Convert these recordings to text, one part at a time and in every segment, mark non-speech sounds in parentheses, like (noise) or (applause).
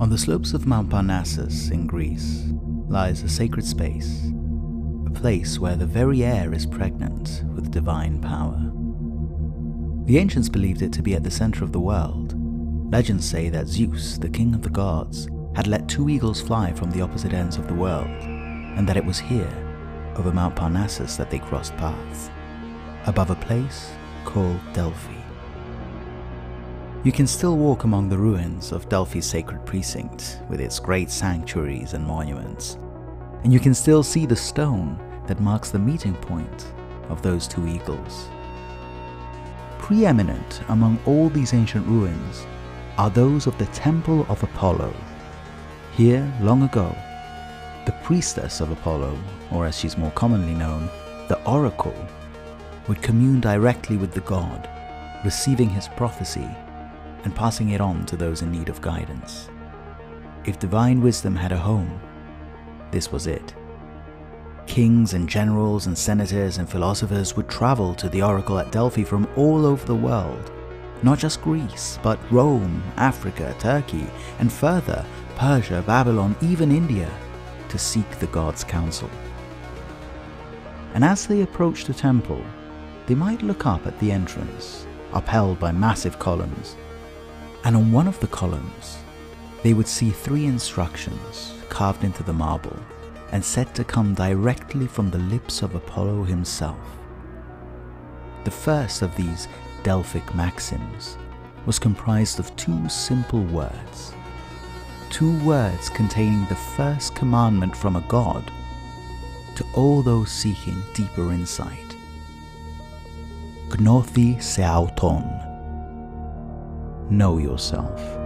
On the slopes of Mount Parnassus in Greece lies a sacred space, a place where the very air is pregnant with divine power. The ancients believed it to be at the center of the world. Legends say that Zeus, the king of the gods, had let two eagles fly from the opposite ends of the world, and that it was here, over Mount Parnassus, that they crossed paths, above a place called Delphi. You can still walk among the ruins of Delphi's sacred precinct with its great sanctuaries and monuments, and you can still see the stone that marks the meeting point of those two eagles. Preeminent among all these ancient ruins are those of the Temple of Apollo. Here, long ago, the priestess of Apollo, or as she's more commonly known, the Oracle, would commune directly with the god, receiving his prophecy and passing it on to those in need of guidance. If divine wisdom had a home, this was it. Kings and generals and senators and philosophers would travel to the oracle at Delphi from all over the world, not just Greece, but Rome, Africa, Turkey, and further, Persia, Babylon, even India, to seek the god's counsel. And as they approached the temple, they might look up at the entrance, upheld by massive columns, and on one of the columns, they would see three instructions carved into the marble and said to come directly from the lips of Apollo himself. The first of these Delphic maxims was comprised of two simple words. Two words containing the first commandment from a god to all those seeking deeper insight. Gnothi seauton. Know yourself.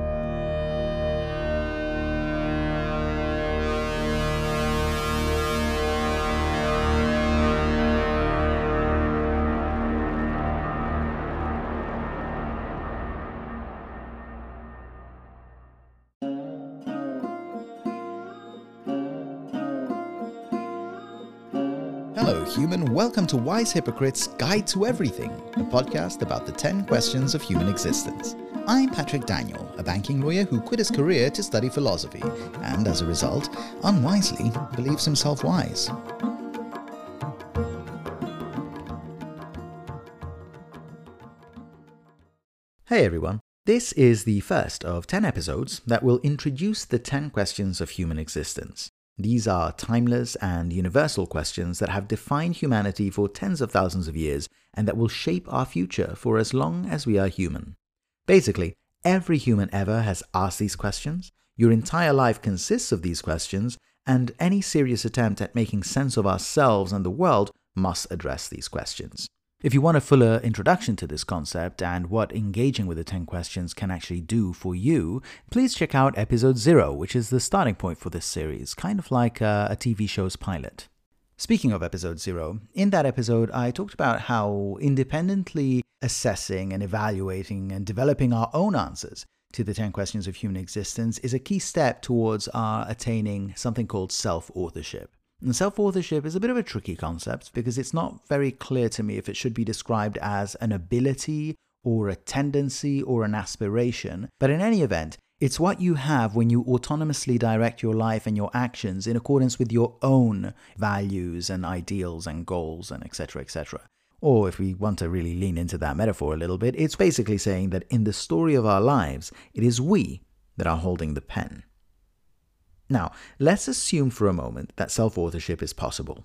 Hello, human. Welcome to Wise Hypocrites Guide to Everything, a podcast about the 10 questions of human existence. I'm Patrick Daniel, a banking lawyer who quit his career to study philosophy, and as a result, unwisely believes himself wise. Hey everyone. This is the first of 10 episodes that will introduce the 10 questions of human existence. These are timeless and universal questions that have defined humanity for tens of thousands of years and that will shape our future for as long as we are human. Basically, every human ever has asked these questions, your entire life consists of these questions, and any serious attempt at making sense of ourselves and the world must address these questions. If you want a fuller introduction to this concept and what engaging with the 10 questions can actually do for you, please check out episode 0, which is the starting point for this series, kind of like uh, a, a TV show's pilot. Speaking of episode 0, in that episode, I talked about how independently assessing and evaluating and developing our own answers to the 10 questions of human existence is a key step towards our attaining something called self authorship. And self authorship is a bit of a tricky concept because it's not very clear to me if it should be described as an ability or a tendency or an aspiration. But in any event, it's what you have when you autonomously direct your life and your actions in accordance with your own values and ideals and goals and etc. etc. Or if we want to really lean into that metaphor a little bit, it's basically saying that in the story of our lives, it is we that are holding the pen. Now, let's assume for a moment that self authorship is possible,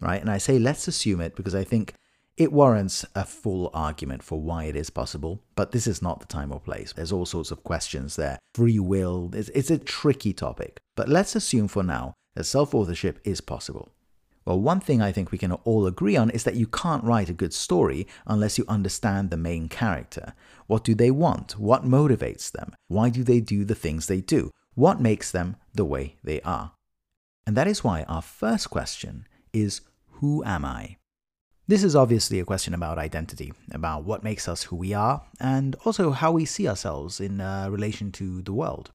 right? And I say let's assume it because I think it warrants a full argument for why it is possible, but this is not the time or place. There's all sorts of questions there. Free will, it's, it's a tricky topic. But let's assume for now that self authorship is possible. Well, one thing I think we can all agree on is that you can't write a good story unless you understand the main character. What do they want? What motivates them? Why do they do the things they do? What makes them the way they are. And that is why our first question is Who am I? This is obviously a question about identity, about what makes us who we are, and also how we see ourselves in uh, relation to the world.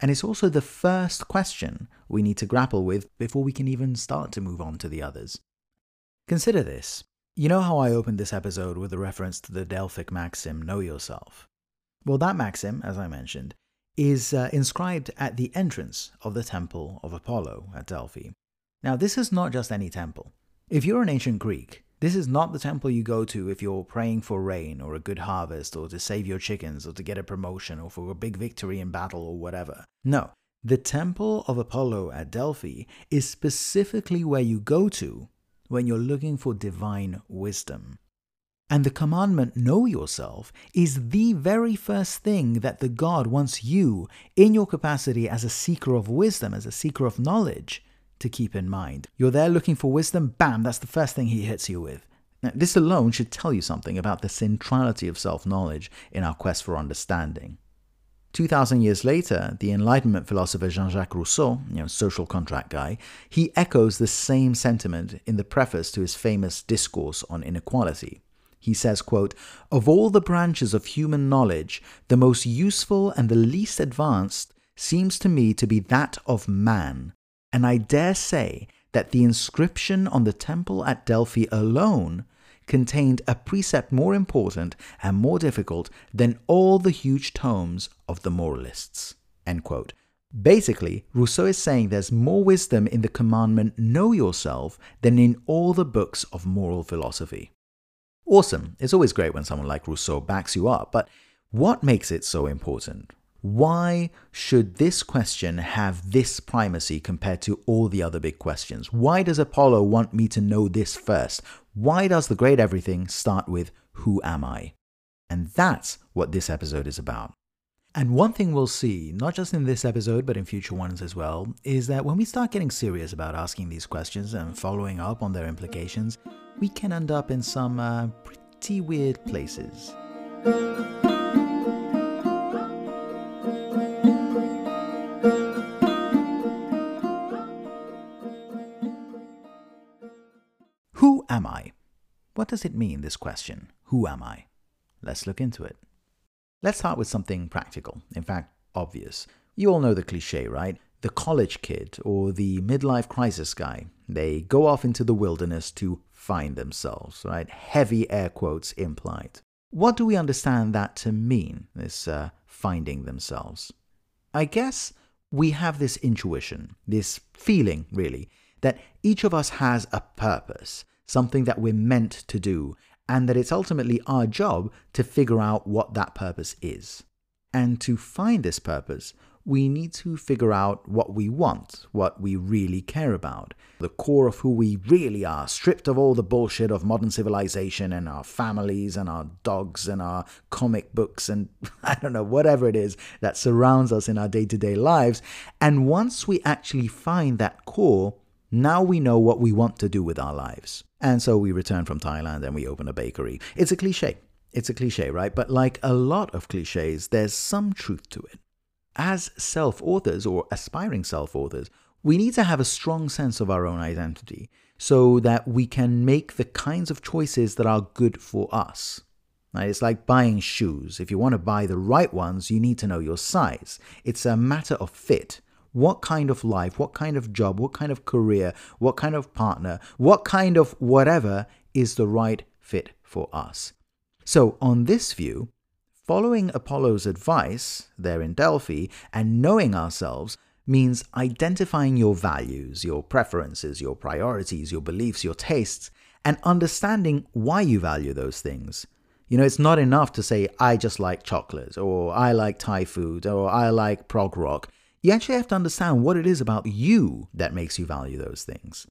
And it's also the first question we need to grapple with before we can even start to move on to the others. Consider this. You know how I opened this episode with a reference to the Delphic maxim, know yourself? Well, that maxim, as I mentioned, is uh, inscribed at the entrance of the Temple of Apollo at Delphi. Now, this is not just any temple. If you're an ancient Greek, this is not the temple you go to if you're praying for rain or a good harvest or to save your chickens or to get a promotion or for a big victory in battle or whatever. No, the temple of Apollo at Delphi is specifically where you go to when you're looking for divine wisdom. And the commandment, know yourself, is the very first thing that the God wants you, in your capacity as a seeker of wisdom, as a seeker of knowledge, to keep in mind. You're there looking for wisdom, bam, that's the first thing he hits you with. Now, this alone should tell you something about the centrality of self knowledge in our quest for understanding. 2,000 years later, the Enlightenment philosopher Jean Jacques Rousseau, you know, social contract guy, he echoes the same sentiment in the preface to his famous Discourse on Inequality. He says, quote, Of all the branches of human knowledge, the most useful and the least advanced seems to me to be that of man. And I dare say that the inscription on the temple at Delphi alone contained a precept more important and more difficult than all the huge tomes of the moralists. Basically, Rousseau is saying there's more wisdom in the commandment know yourself than in all the books of moral philosophy. Awesome. It's always great when someone like Rousseau backs you up, but what makes it so important? Why should this question have this primacy compared to all the other big questions? Why does Apollo want me to know this first? Why does the great everything start with, Who am I? And that's what this episode is about. And one thing we'll see, not just in this episode, but in future ones as well, is that when we start getting serious about asking these questions and following up on their implications, we can end up in some uh, pretty weird places. Who am I? What does it mean, this question? Who am I? Let's look into it. Let's start with something practical, in fact, obvious. You all know the cliche, right? The college kid or the midlife crisis guy. They go off into the wilderness to find themselves, right? Heavy air quotes implied. What do we understand that to mean, this uh, finding themselves? I guess we have this intuition, this feeling, really, that each of us has a purpose, something that we're meant to do, and that it's ultimately our job to figure out what that purpose is. And to find this purpose, we need to figure out what we want, what we really care about, the core of who we really are, stripped of all the bullshit of modern civilization and our families and our dogs and our comic books and (laughs) I don't know, whatever it is that surrounds us in our day to day lives. And once we actually find that core, now we know what we want to do with our lives. And so we return from Thailand and we open a bakery. It's a cliche. It's a cliche, right? But like a lot of cliches, there's some truth to it. As self authors or aspiring self authors, we need to have a strong sense of our own identity so that we can make the kinds of choices that are good for us. Right? It's like buying shoes. If you want to buy the right ones, you need to know your size. It's a matter of fit what kind of life, what kind of job, what kind of career, what kind of partner, what kind of whatever is the right fit for us. So, on this view, following Apollo's advice there in Delphi and knowing ourselves means identifying your values, your preferences, your priorities, your beliefs, your tastes, and understanding why you value those things. You know, it's not enough to say, I just like chocolate, or I like Thai food, or I like prog rock. You actually have to understand what it is about you that makes you value those things.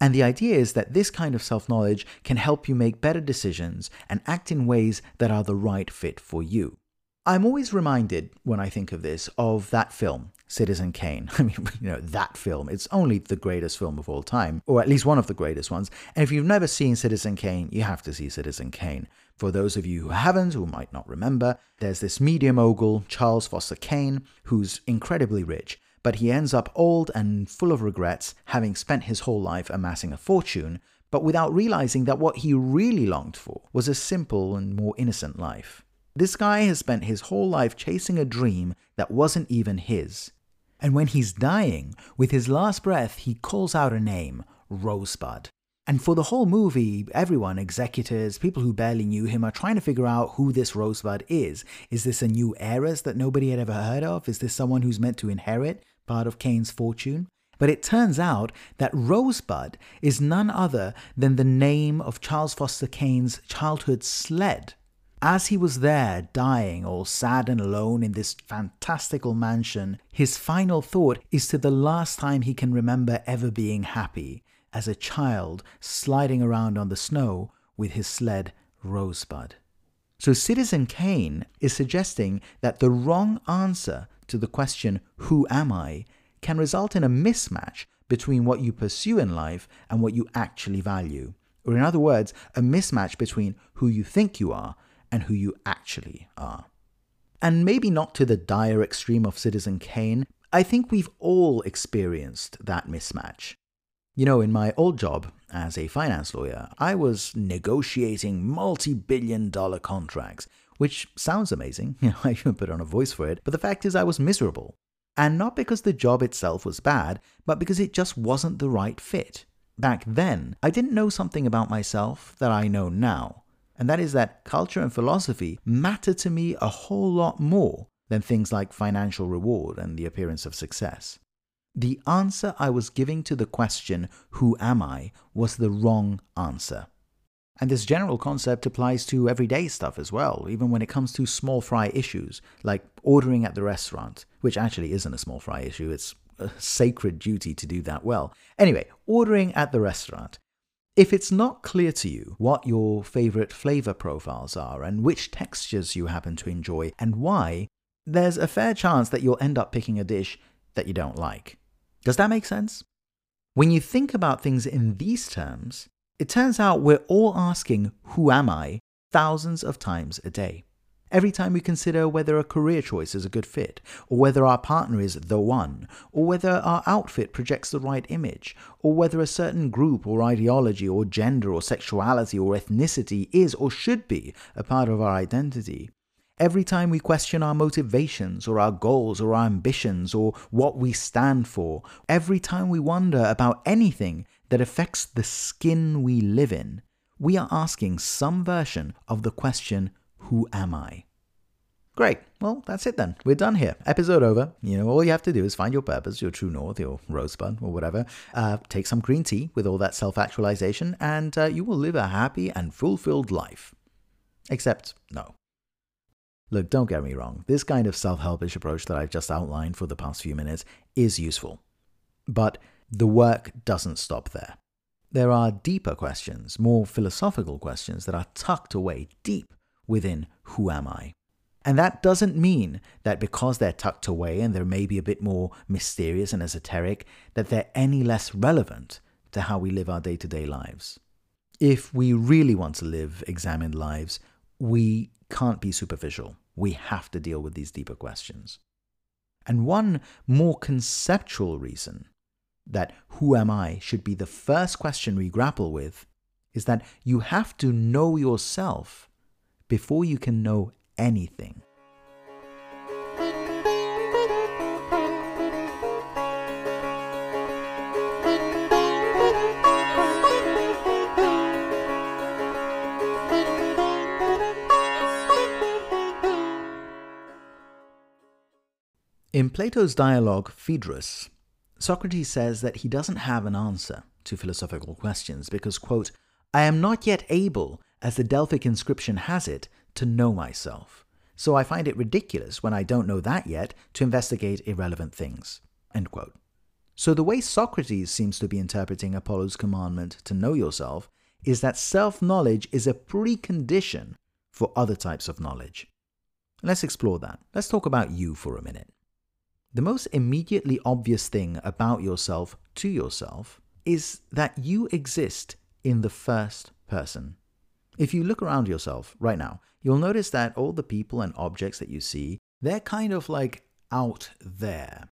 And the idea is that this kind of self knowledge can help you make better decisions and act in ways that are the right fit for you. I'm always reminded when I think of this of that film, Citizen Kane. (laughs) I mean, you know, that film. It's only the greatest film of all time, or at least one of the greatest ones. And if you've never seen Citizen Kane, you have to see Citizen Kane. For those of you who haven't, who might not remember, there's this media mogul, Charles Foster Kane, who's incredibly rich, but he ends up old and full of regrets, having spent his whole life amassing a fortune, but without realizing that what he really longed for was a simple and more innocent life. This guy has spent his whole life chasing a dream that wasn't even his. And when he's dying, with his last breath, he calls out a name Rosebud. And for the whole movie, everyone, executors, people who barely knew him, are trying to figure out who this Rosebud is. Is this a new heiress that nobody had ever heard of? Is this someone who's meant to inherit part of Kane's fortune? But it turns out that Rosebud is none other than the name of Charles Foster Kane's childhood sled. As he was there, dying, all sad and alone in this fantastical mansion, his final thought is to the last time he can remember ever being happy as a child sliding around on the snow with his sled Rosebud. So Citizen Kane is suggesting that the wrong answer to the question, Who am I? can result in a mismatch between what you pursue in life and what you actually value. Or, in other words, a mismatch between who you think you are and who you actually are. And maybe not to the dire extreme of Citizen Kane, I think we've all experienced that mismatch. You know, in my old job as a finance lawyer, I was negotiating multi billion dollar contracts, which sounds amazing. (laughs) I even put on a voice for it, but the fact is, I was miserable. And not because the job itself was bad, but because it just wasn't the right fit. Back then, I didn't know something about myself that I know now, and that is that culture and philosophy matter to me a whole lot more than things like financial reward and the appearance of success the answer I was giving to the question, Who am I? was the wrong answer. And this general concept applies to everyday stuff as well, even when it comes to small fry issues, like ordering at the restaurant, which actually isn't a small fry issue, it's a sacred duty to do that well. Anyway, ordering at the restaurant. If it's not clear to you what your favorite flavor profiles are and which textures you happen to enjoy and why, there's a fair chance that you'll end up picking a dish that you don't like. Does that make sense? When you think about things in these terms, it turns out we're all asking, Who am I? thousands of times a day. Every time we consider whether a career choice is a good fit, or whether our partner is the one, or whether our outfit projects the right image, or whether a certain group or ideology or gender or sexuality or ethnicity is or should be a part of our identity, Every time we question our motivations or our goals or our ambitions or what we stand for, every time we wonder about anything that affects the skin we live in, we are asking some version of the question, Who am I? Great. Well, that's it then. We're done here. Episode over. You know, all you have to do is find your purpose, your true north, your rosebud, or whatever. Uh, take some green tea with all that self actualization, and uh, you will live a happy and fulfilled life. Except, no. Look, don't get me wrong, this kind of self helpish approach that I've just outlined for the past few minutes is useful. But the work doesn't stop there. There are deeper questions, more philosophical questions that are tucked away deep within Who Am I? And that doesn't mean that because they're tucked away and they're maybe a bit more mysterious and esoteric, that they're any less relevant to how we live our day to day lives. If we really want to live examined lives, we can't be superficial. We have to deal with these deeper questions. And one more conceptual reason that who am I should be the first question we grapple with is that you have to know yourself before you can know anything. In Plato's dialogue Phaedrus, Socrates says that he doesn't have an answer to philosophical questions because, quote, I am not yet able, as the Delphic inscription has it, to know myself. So I find it ridiculous when I don't know that yet to investigate irrelevant things. End quote. So the way Socrates seems to be interpreting Apollo's commandment to know yourself is that self knowledge is a precondition for other types of knowledge. Let's explore that. Let's talk about you for a minute. The most immediately obvious thing about yourself to yourself is that you exist in the first person. If you look around yourself right now, you'll notice that all the people and objects that you see, they're kind of like out there.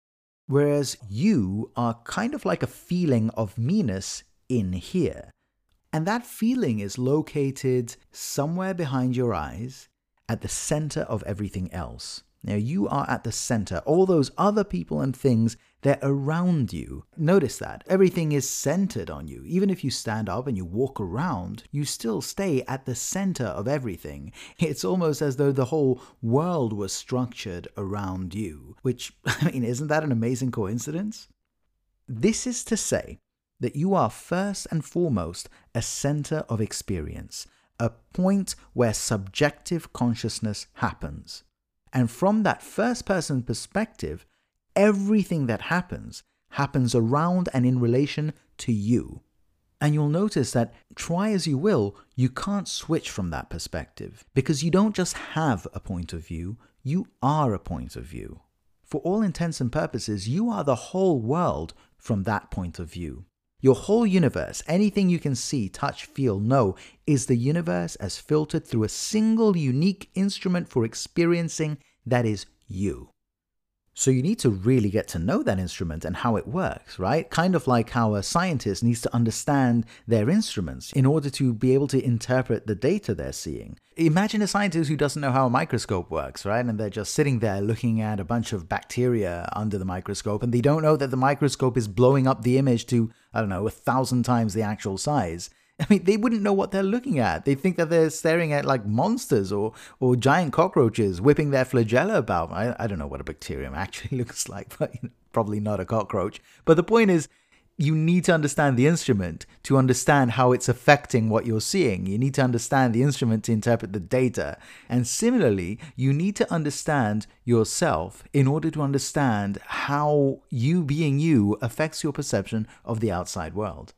Whereas you are kind of like a feeling of meanness in here. And that feeling is located somewhere behind your eyes at the center of everything else. Now, you are at the center. All those other people and things, they're around you. Notice that. Everything is centered on you. Even if you stand up and you walk around, you still stay at the center of everything. (laughs) It's almost as though the whole world was structured around you, which, (laughs) I mean, isn't that an amazing coincidence? This is to say that you are first and foremost a center of experience, a point where subjective consciousness happens. And from that first person perspective, everything that happens happens around and in relation to you. And you'll notice that, try as you will, you can't switch from that perspective because you don't just have a point of view, you are a point of view. For all intents and purposes, you are the whole world from that point of view. Your whole universe, anything you can see, touch, feel, know, is the universe as filtered through a single unique instrument for experiencing that is you. So you need to really get to know that instrument and how it works, right? Kind of like how a scientist needs to understand their instruments in order to be able to interpret the data they're seeing. Imagine a scientist who doesn't know how a microscope works, right? And they're just sitting there looking at a bunch of bacteria under the microscope and they don't know that the microscope is blowing up the image to, I don't know, a thousand times the actual size. (laughs) I mean, they wouldn't know what they're looking at. They think that they're staring at like monsters or, or giant cockroaches whipping their flagella about. I, I don't know what a bacterium (laughs) actually looks like, but you know, probably not a cockroach. But the point is, you need to understand the instrument to understand how it's affecting what you're seeing. You need to understand the instrument to interpret the data. And similarly, you need to understand yourself in order to understand how you being you affects your perception of the outside world.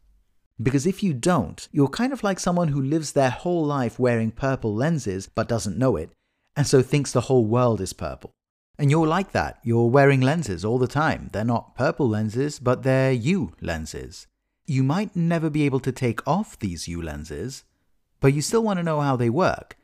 Because if you don't, you're kind of like someone who lives their whole life wearing purple lenses but doesn't know it, and so thinks the whole world is purple. And you're like that. You're wearing lenses all the time. They're not purple lenses, but they're you lenses. You might never be able to take off these you lenses, but you still want to know how they work.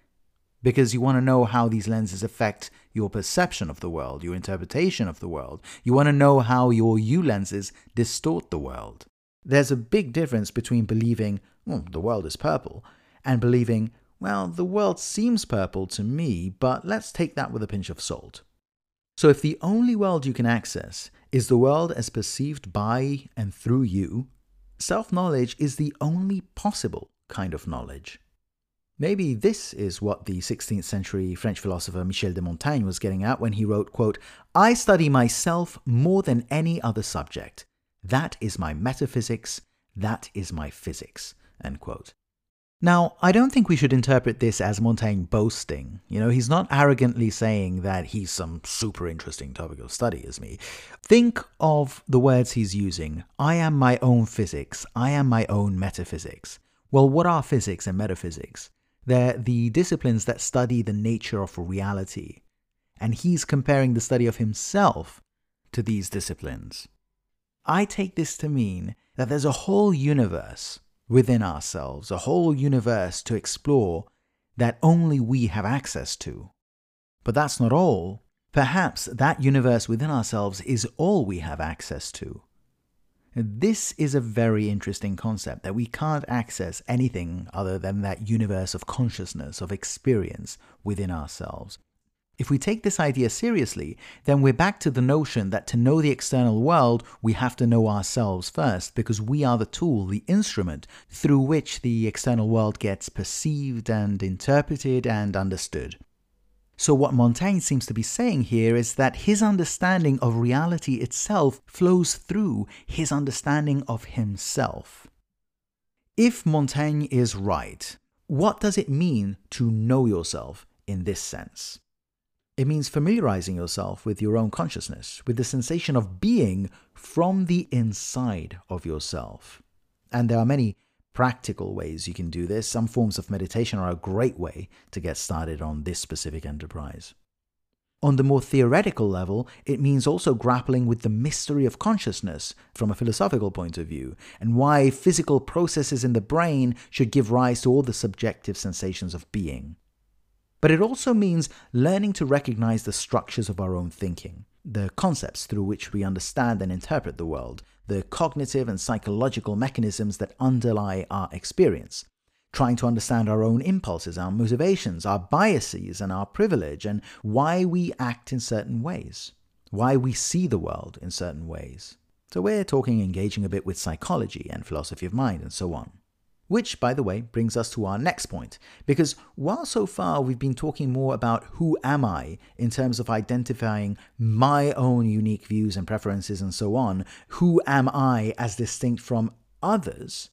Because you want to know how these lenses affect your perception of the world, your interpretation of the world. You want to know how your you lenses distort the world. There's a big difference between believing, well, the world is purple, and believing, well, the world seems purple to me, but let's take that with a pinch of salt. So, if the only world you can access is the world as perceived by and through you, self knowledge is the only possible kind of knowledge. Maybe this is what the 16th century French philosopher Michel de Montaigne was getting at when he wrote, quote, I study myself more than any other subject. That is my metaphysics, that is my physics. End quote. Now, I don't think we should interpret this as Montaigne boasting. You know, he's not arrogantly saying that he's some super interesting topic of study as me. Think of the words he's using. I am my own physics. I am my own metaphysics. Well, what are physics and metaphysics? They're the disciplines that study the nature of reality. And he's comparing the study of himself to these disciplines. I take this to mean that there's a whole universe within ourselves, a whole universe to explore that only we have access to. But that's not all. Perhaps that universe within ourselves is all we have access to. This is a very interesting concept that we can't access anything other than that universe of consciousness, of experience within ourselves. If we take this idea seriously, then we're back to the notion that to know the external world, we have to know ourselves first, because we are the tool, the instrument through which the external world gets perceived and interpreted and understood. So, what Montaigne seems to be saying here is that his understanding of reality itself flows through his understanding of himself. If Montaigne is right, what does it mean to know yourself in this sense? It means familiarizing yourself with your own consciousness, with the sensation of being from the inside of yourself. And there are many practical ways you can do this. Some forms of meditation are a great way to get started on this specific enterprise. On the more theoretical level, it means also grappling with the mystery of consciousness from a philosophical point of view, and why physical processes in the brain should give rise to all the subjective sensations of being. But it also means learning to recognize the structures of our own thinking, the concepts through which we understand and interpret the world, the cognitive and psychological mechanisms that underlie our experience, trying to understand our own impulses, our motivations, our biases, and our privilege, and why we act in certain ways, why we see the world in certain ways. So we're talking engaging a bit with psychology and philosophy of mind and so on. Which, by the way, brings us to our next point. Because while so far we've been talking more about who am I in terms of identifying my own unique views and preferences and so on, who am I as distinct from others,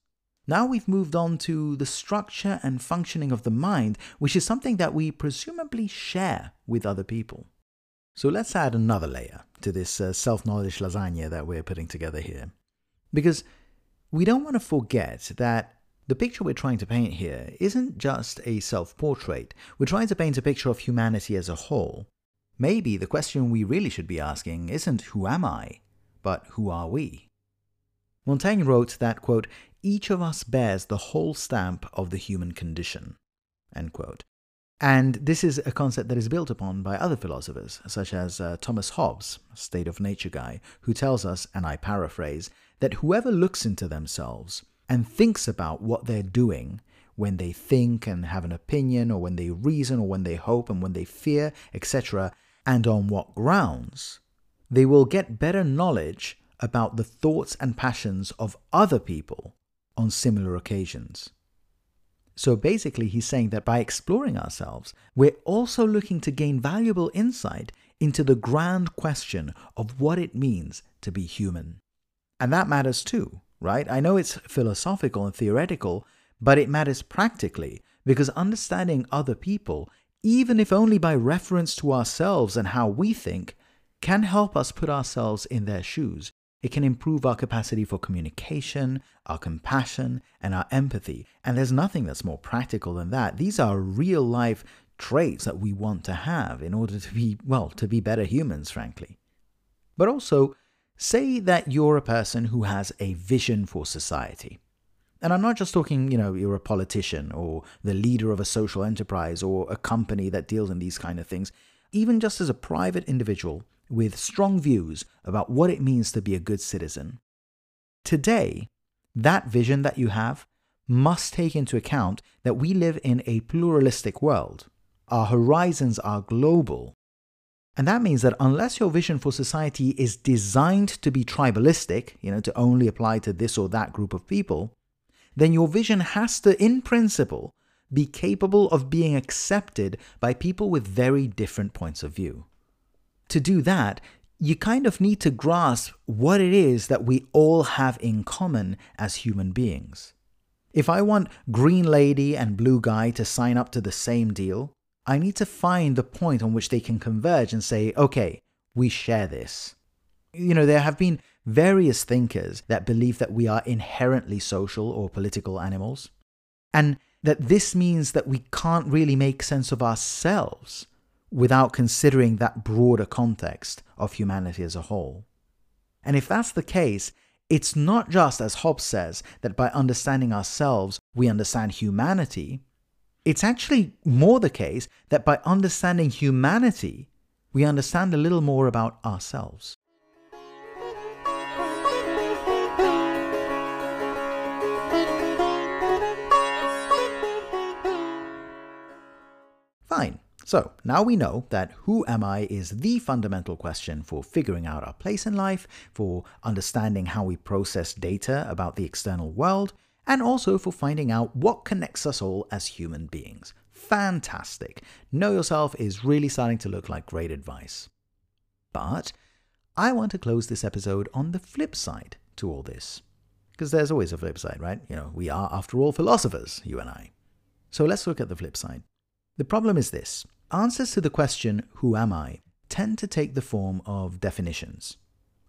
now we've moved on to the structure and functioning of the mind, which is something that we presumably share with other people. So let's add another layer to this uh, self knowledge lasagna that we're putting together here. Because we don't want to forget that the picture we're trying to paint here isn't just a self portrait, we're trying to paint a picture of humanity as a whole. Maybe the question we really should be asking isn't who am I, but who are we? Montaigne wrote that, quote, each of us bears the whole stamp of the human condition. And this is a concept that is built upon by other philosophers, such as uh, Thomas Hobbes, state of nature guy, who tells us, and I paraphrase, that whoever looks into themselves and thinks about what they're doing when they think and have an opinion, or when they reason, or when they hope, and when they fear, etc., and on what grounds, they will get better knowledge about the thoughts and passions of other people on similar occasions. So basically, he's saying that by exploring ourselves, we're also looking to gain valuable insight into the grand question of what it means to be human. And that matters too, right? I know it's philosophical and theoretical, but it matters practically because understanding other people, even if only by reference to ourselves and how we think, can help us put ourselves in their shoes it can improve our capacity for communication, our compassion, and our empathy. And there's nothing that's more practical than that. These are real life traits that we want to have in order to be, well, to be better humans, frankly. But also, say that you're a person who has a vision for society. And I'm not just talking, you know, you're a politician or the leader of a social enterprise or a company that deals in these kind of things. Even just as a private individual, with strong views about what it means to be a good citizen. Today, that vision that you have must take into account that we live in a pluralistic world. Our horizons are global. And that means that unless your vision for society is designed to be tribalistic, you know, to only apply to this or that group of people, then your vision has to, in principle, be capable of being accepted by people with very different points of view to do that, you kind of need to grasp what it is that we all have in common as human beings. If I want Green Lady and Blue Guy to sign up to the same deal, I need to find the point on which they can converge and say, okay, we share this. You know, there have been various thinkers that believe that we are inherently social or political animals, and that this means that we can't really make sense of ourselves without considering that broader context of humanity as a whole. And if that's the case, it's not just, as Hobbes says, that by understanding ourselves we understand humanity. It's actually more the case that by understanding humanity, we understand a little more about ourselves. Fine. So now we know that who am I is the fundamental question for figuring out our place in life, for understanding how we process data about the external world, and also for finding out what connects us all as human beings. Fantastic. Know yourself is really starting to look like great advice. But I want to close this episode on the flip side to all this. Because there's always a flip side, right? You know, we are, after all, philosophers, you and I. So let's look at the flip side. The problem is this Answers to the question, Who am I? tend to take the form of definitions.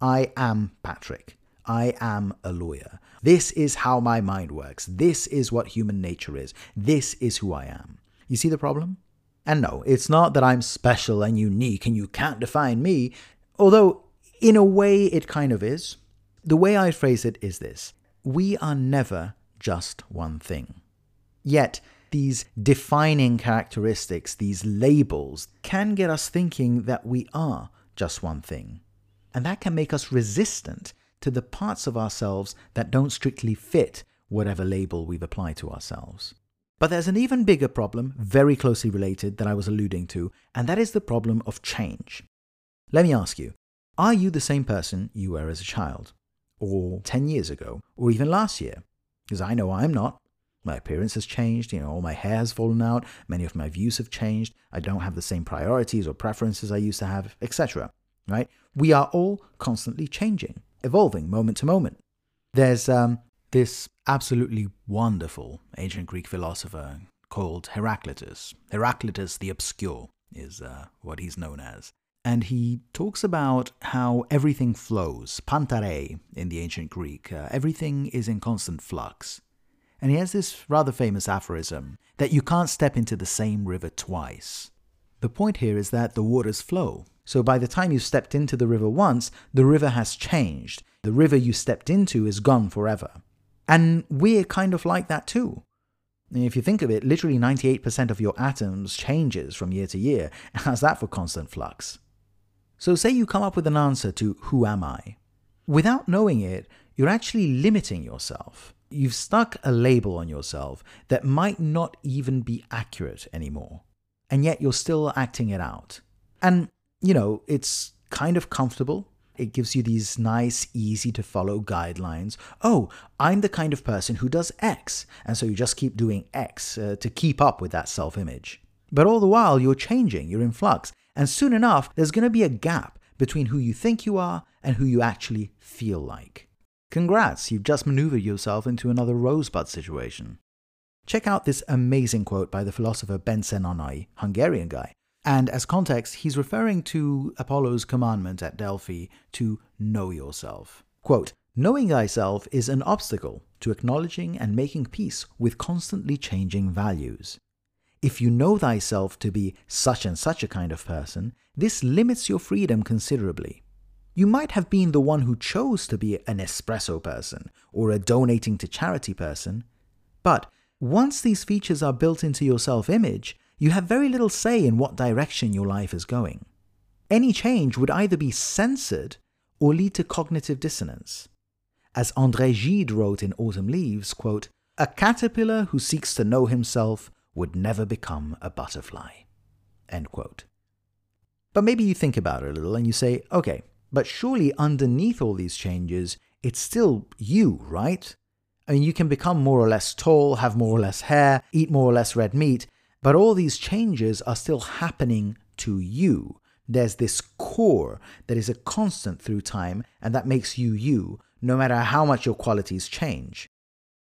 I am Patrick. I am a lawyer. This is how my mind works. This is what human nature is. This is who I am. You see the problem? And no, it's not that I'm special and unique and you can't define me, although in a way it kind of is. The way I phrase it is this we are never just one thing. Yet, these defining characteristics, these labels, can get us thinking that we are just one thing. And that can make us resistant to the parts of ourselves that don't strictly fit whatever label we've applied to ourselves. But there's an even bigger problem, very closely related, that I was alluding to, and that is the problem of change. Let me ask you are you the same person you were as a child? Or 10 years ago? Or even last year? Because I know I'm not. My appearance has changed, you know, all my hair has fallen out, many of my views have changed, I don't have the same priorities or preferences I used to have, etc. Right? We are all constantly changing, evolving moment to moment. There's um, this absolutely wonderful ancient Greek philosopher called Heraclitus. Heraclitus the Obscure is uh, what he's known as. And he talks about how everything flows, panta rhei in the ancient Greek. Uh, everything is in constant flux. And he has this rather famous aphorism that you can't step into the same river twice. The point here is that the waters flow. So by the time you've stepped into the river once, the river has changed. The river you stepped into is gone forever. And we're kind of like that too. If you think of it, literally 98% of your atoms changes from year to year. (laughs) How's that for constant flux? So say you come up with an answer to who am I? Without knowing it, you're actually limiting yourself. You've stuck a label on yourself that might not even be accurate anymore. And yet you're still acting it out. And, you know, it's kind of comfortable it gives you these nice, easy to follow guidelines. Oh, I'm the kind of person who does X. And so you just keep doing X uh, to keep up with that self image. But all the while, you're changing, you're in flux. And soon enough, there's going to be a gap between who you think you are and who you actually feel like. Congrats, you've just maneuvered yourself into another rosebud situation. Check out this amazing quote by the philosopher Bence Nanay, Hungarian guy, and as context, he's referring to Apollo's commandment at Delphi to know yourself. Quote, Knowing thyself is an obstacle to acknowledging and making peace with constantly changing values. If you know thyself to be such and such a kind of person, this limits your freedom considerably. You might have been the one who chose to be an espresso person or a donating to charity person, but once these features are built into your self image, you have very little say in what direction your life is going. Any change would either be censored or lead to cognitive dissonance. As André Gide wrote in Autumn Leaves, quote, a caterpillar who seeks to know himself would never become a butterfly. But maybe you think about it a little and you say, okay, but surely underneath all these changes, it's still you, right? I mean, you can become more or less tall, have more or less hair, eat more or less red meat, but all these changes are still happening to you. There's this core that is a constant through time, and that makes you you, no matter how much your qualities change.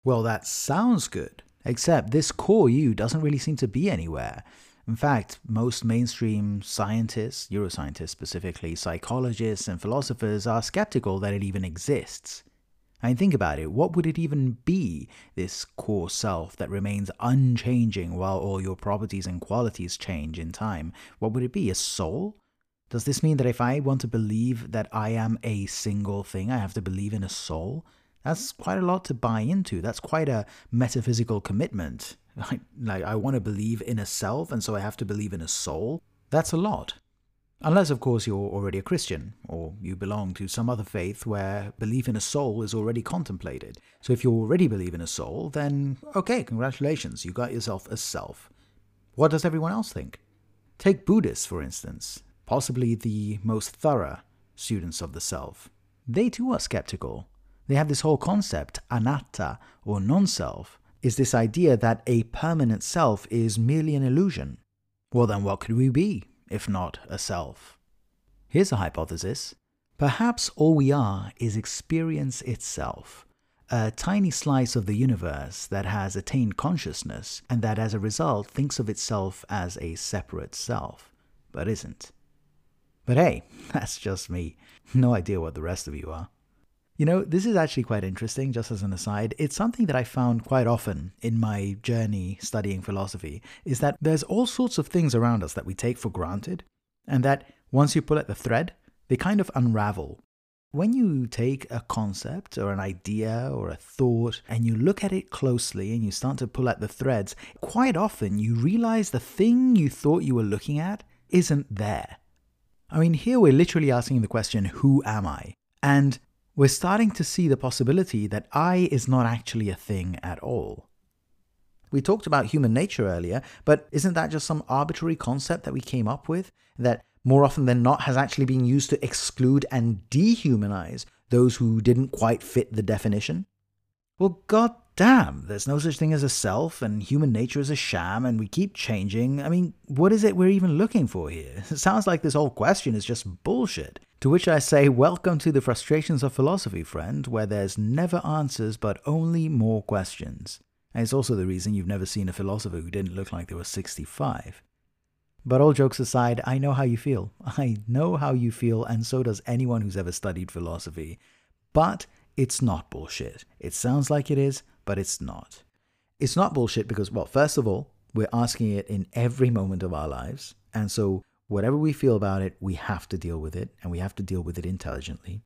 Well, that sounds good, except this core you doesn't really seem to be anywhere. In fact, most mainstream scientists, neuroscientists specifically, psychologists, and philosophers are skeptical that it even exists. I mean, think about it. What would it even be, this core self that remains unchanging while all your properties and qualities change in time? What would it be? A soul? Does this mean that if I want to believe that I am a single thing, I have to believe in a soul? That's quite a lot to buy into. That's quite a metaphysical commitment. (laughs) Like, like I want to believe in a self, and so I have to believe in a soul. That's a lot. Unless, of course, you're already a Christian, or you belong to some other faith where belief in a soul is already contemplated. So if you already believe in a soul, then okay, congratulations, you got yourself a self. What does everyone else think? Take Buddhists, for instance, possibly the most thorough students of the self. They too are skeptical. They have this whole concept, anatta, or non self, is this idea that a permanent self is merely an illusion. Well, then what could we be? If not a self. Here's a hypothesis. Perhaps all we are is experience itself, a tiny slice of the universe that has attained consciousness and that as a result thinks of itself as a separate self, but isn't. But hey, (laughs) that's just me. No idea what the rest of you are. You know, this is actually quite interesting, just as an aside. It's something that I found quite often in my journey studying philosophy, is that there's all sorts of things around us that we take for granted, and that once you pull at the thread, they kind of unravel. When you take a concept or an idea or a thought and you look at it closely and you start to pull at the threads, quite often you realize the thing you thought you were looking at isn't there. I mean, here we're literally asking the question, Who am I? And we're starting to see the possibility that I is not actually a thing at all. We talked about human nature earlier, but isn't that just some arbitrary concept that we came up with that more often than not has actually been used to exclude and dehumanize those who didn't quite fit the definition? Well, god damn, there's no such thing as a self, and human nature is a sham, and we keep changing. I mean, what is it we're even looking for here? (laughs) It sounds like this whole question is just bullshit. To which I say, welcome to the frustrations of philosophy, friend, where there's never answers but only more questions. And it's also the reason you've never seen a philosopher who didn't look like they were 65. But all jokes aside, I know how you feel. (laughs) I know how you feel, and so does anyone who's ever studied philosophy. But it's not bullshit. It sounds like it is, but it's not. It's not bullshit because, well, first of all, we're asking it in every moment of our lives. And so, whatever we feel about it, we have to deal with it, and we have to deal with it intelligently.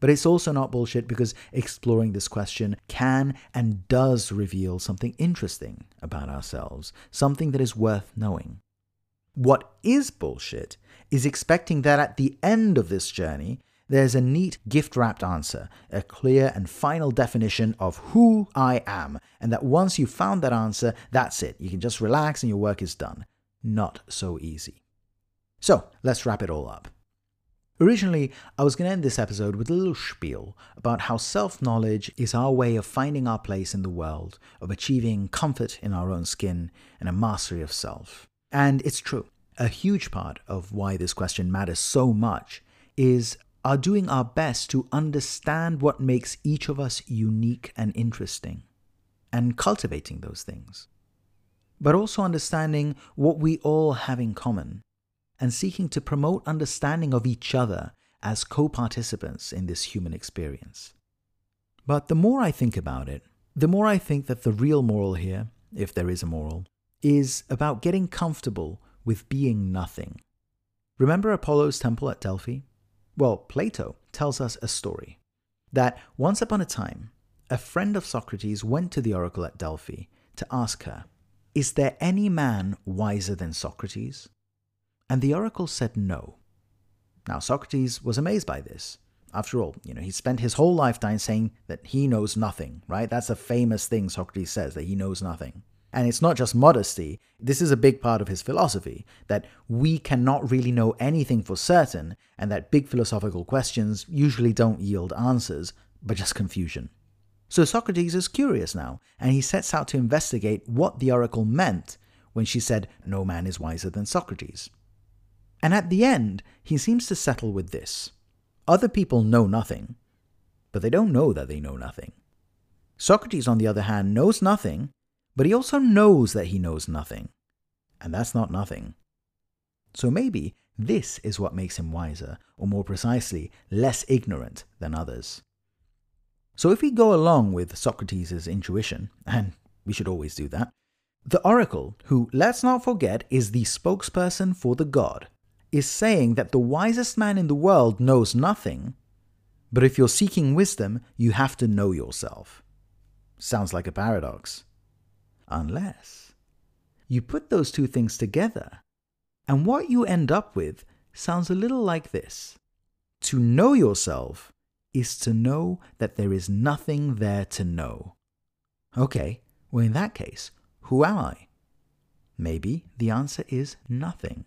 But it's also not bullshit because exploring this question can and does reveal something interesting about ourselves, something that is worth knowing. What is bullshit is expecting that at the end of this journey, there's a neat gift wrapped answer, a clear and final definition of who I am, and that once you've found that answer, that's it. You can just relax and your work is done. Not so easy. So, let's wrap it all up. Originally, I was going to end this episode with a little spiel about how self knowledge is our way of finding our place in the world, of achieving comfort in our own skin, and a mastery of self. And it's true. A huge part of why this question matters so much is are doing our best to understand what makes each of us unique and interesting, and cultivating those things. But also understanding what we all have in common, and seeking to promote understanding of each other as co participants in this human experience. But the more I think about it, the more I think that the real moral here, if there is a moral, is about getting comfortable with being nothing. Remember Apollo's temple at Delphi? Well, Plato tells us a story that once upon a time, a friend of Socrates went to the oracle at Delphi to ask her, Is there any man wiser than Socrates? And the oracle said no. Now, Socrates was amazed by this. After all, you know, he spent his whole lifetime saying that he knows nothing, right? That's a famous thing Socrates says, that he knows nothing. And it's not just modesty, this is a big part of his philosophy that we cannot really know anything for certain, and that big philosophical questions usually don't yield answers, but just confusion. So Socrates is curious now, and he sets out to investigate what the oracle meant when she said, No man is wiser than Socrates. And at the end, he seems to settle with this Other people know nothing, but they don't know that they know nothing. Socrates, on the other hand, knows nothing, but he also knows that he knows nothing. And that's not nothing. So maybe this is what makes him wiser, or more precisely, less ignorant than others. So if we go along with Socrates' intuition, and we should always do that, the oracle, who, let's not forget, is the spokesperson for the god, is saying that the wisest man in the world knows nothing, but if you're seeking wisdom, you have to know yourself. Sounds like a paradox unless you put those two things together. And what you end up with sounds a little like this To know yourself is to know that there is nothing there to know. Okay, well, in that case, who am I? Maybe the answer is nothing,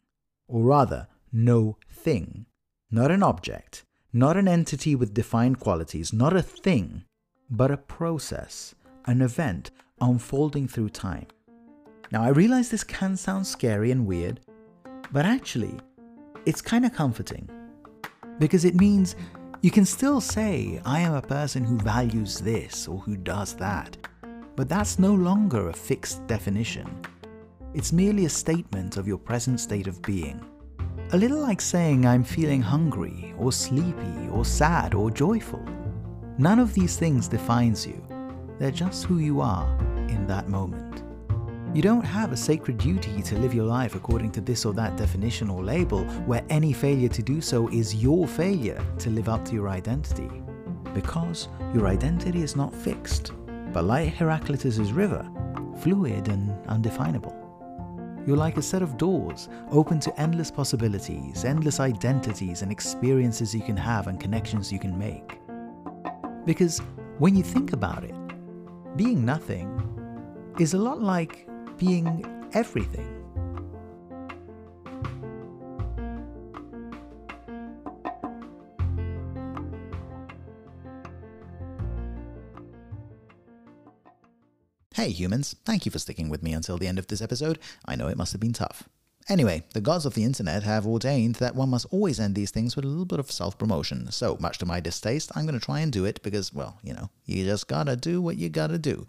or rather, no thing. Not an object, not an entity with defined qualities, not a thing, but a process, an event, unfolding through time. Now, I realize this can sound scary and weird, but actually, it's kind of comforting. Because it means you can still say, I am a person who values this or who does that, but that's no longer a fixed definition. It's merely a statement of your present state of being. A little like saying, I'm feeling hungry, or sleepy, or sad, or joyful. None of these things defines you, they're just who you are in that moment. You don't have a sacred duty to live your life according to this or that definition or label, where any failure to do so is your failure to live up to your identity. Because your identity is not fixed, but like Heraclitus' river, fluid and undefinable. You're like a set of doors, open to endless possibilities, endless identities and experiences you can have and connections you can make. Because when you think about it, being nothing is a lot like being everything. Hey humans, thank you for sticking with me until the end of this episode. I know it must have been tough. Anyway, the gods of the internet have ordained that one must always end these things with a little bit of self promotion. So, much to my distaste, I'm going to try and do it because, well, you know, you just gotta do what you gotta do.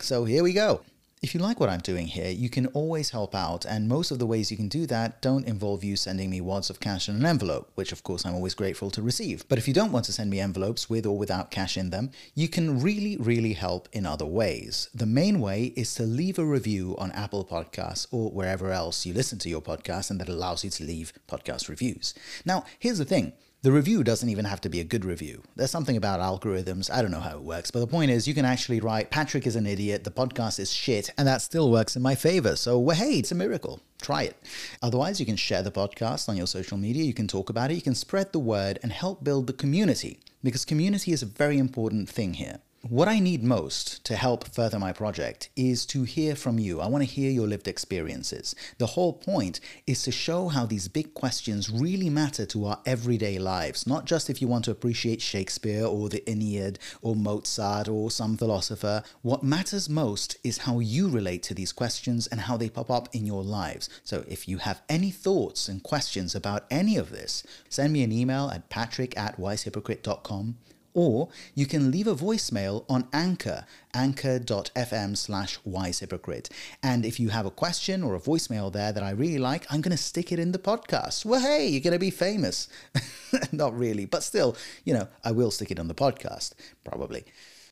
So, here we go. If you like what I'm doing here, you can always help out, and most of the ways you can do that don't involve you sending me wads of cash in an envelope, which of course I'm always grateful to receive. But if you don't want to send me envelopes with or without cash in them, you can really, really help in other ways. The main way is to leave a review on Apple Podcasts or wherever else you listen to your podcast, and that allows you to leave podcast reviews. Now, here's the thing. The review doesn't even have to be a good review. There's something about algorithms, I don't know how it works, but the point is you can actually write, Patrick is an idiot, the podcast is shit, and that still works in my favor. So, hey, it's a miracle. Try it. Otherwise, you can share the podcast on your social media, you can talk about it, you can spread the word and help build the community, because community is a very important thing here. What I need most to help further my project is to hear from you. I want to hear your lived experiences. The whole point is to show how these big questions really matter to our everyday lives, not just if you want to appreciate Shakespeare or the Aeneid or Mozart or some philosopher. What matters most is how you relate to these questions and how they pop up in your lives. So if you have any thoughts and questions about any of this, send me an email at patrick at wisehypocrite.com or you can leave a voicemail on Anchor, anchor.fm slash wisehypocrite. And if you have a question or a voicemail there that I really like, I'm going to stick it in the podcast. Well, hey, you're going to be famous. (laughs) Not really, but still, you know, I will stick it on the podcast, probably.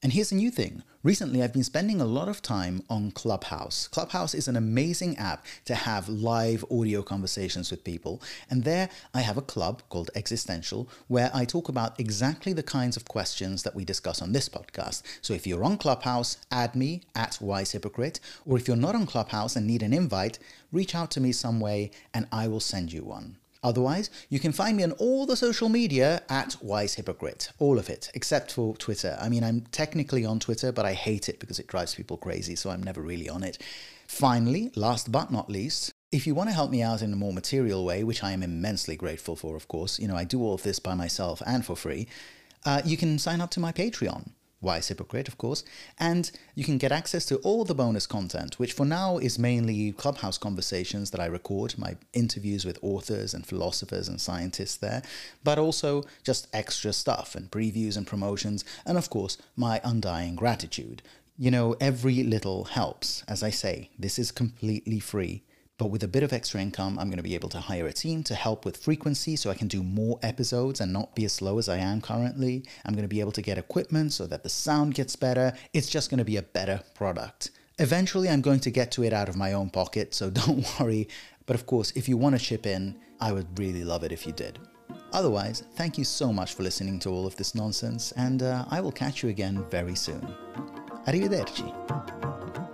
And here's a new thing. Recently, I've been spending a lot of time on Clubhouse. Clubhouse is an amazing app to have live audio conversations with people. And there, I have a club called Existential where I talk about exactly the kinds of questions that we discuss on this podcast. So if you're on Clubhouse, add me at Wise Hypocrite. Or if you're not on Clubhouse and need an invite, reach out to me some way and I will send you one. Otherwise, you can find me on all the social media at Wise Hypocrite. All of it, except for Twitter. I mean, I'm technically on Twitter, but I hate it because it drives people crazy, so I'm never really on it. Finally, last but not least, if you want to help me out in a more material way, which I am immensely grateful for, of course, you know, I do all of this by myself and for free, uh, you can sign up to my Patreon. Wise Hypocrite, of course, and you can get access to all the bonus content, which for now is mainly clubhouse conversations that I record, my interviews with authors and philosophers and scientists there, but also just extra stuff and previews and promotions, and of course, my undying gratitude. You know, every little helps. As I say, this is completely free. But with a bit of extra income, I'm going to be able to hire a team to help with frequency so I can do more episodes and not be as slow as I am currently. I'm going to be able to get equipment so that the sound gets better. It's just going to be a better product. Eventually, I'm going to get to it out of my own pocket, so (laughs) don't worry. But of course, if you want to chip in, I would really love it if you did. Otherwise, thank you so much for listening to all of this nonsense, and uh, I will catch you again very soon. Arrivederci.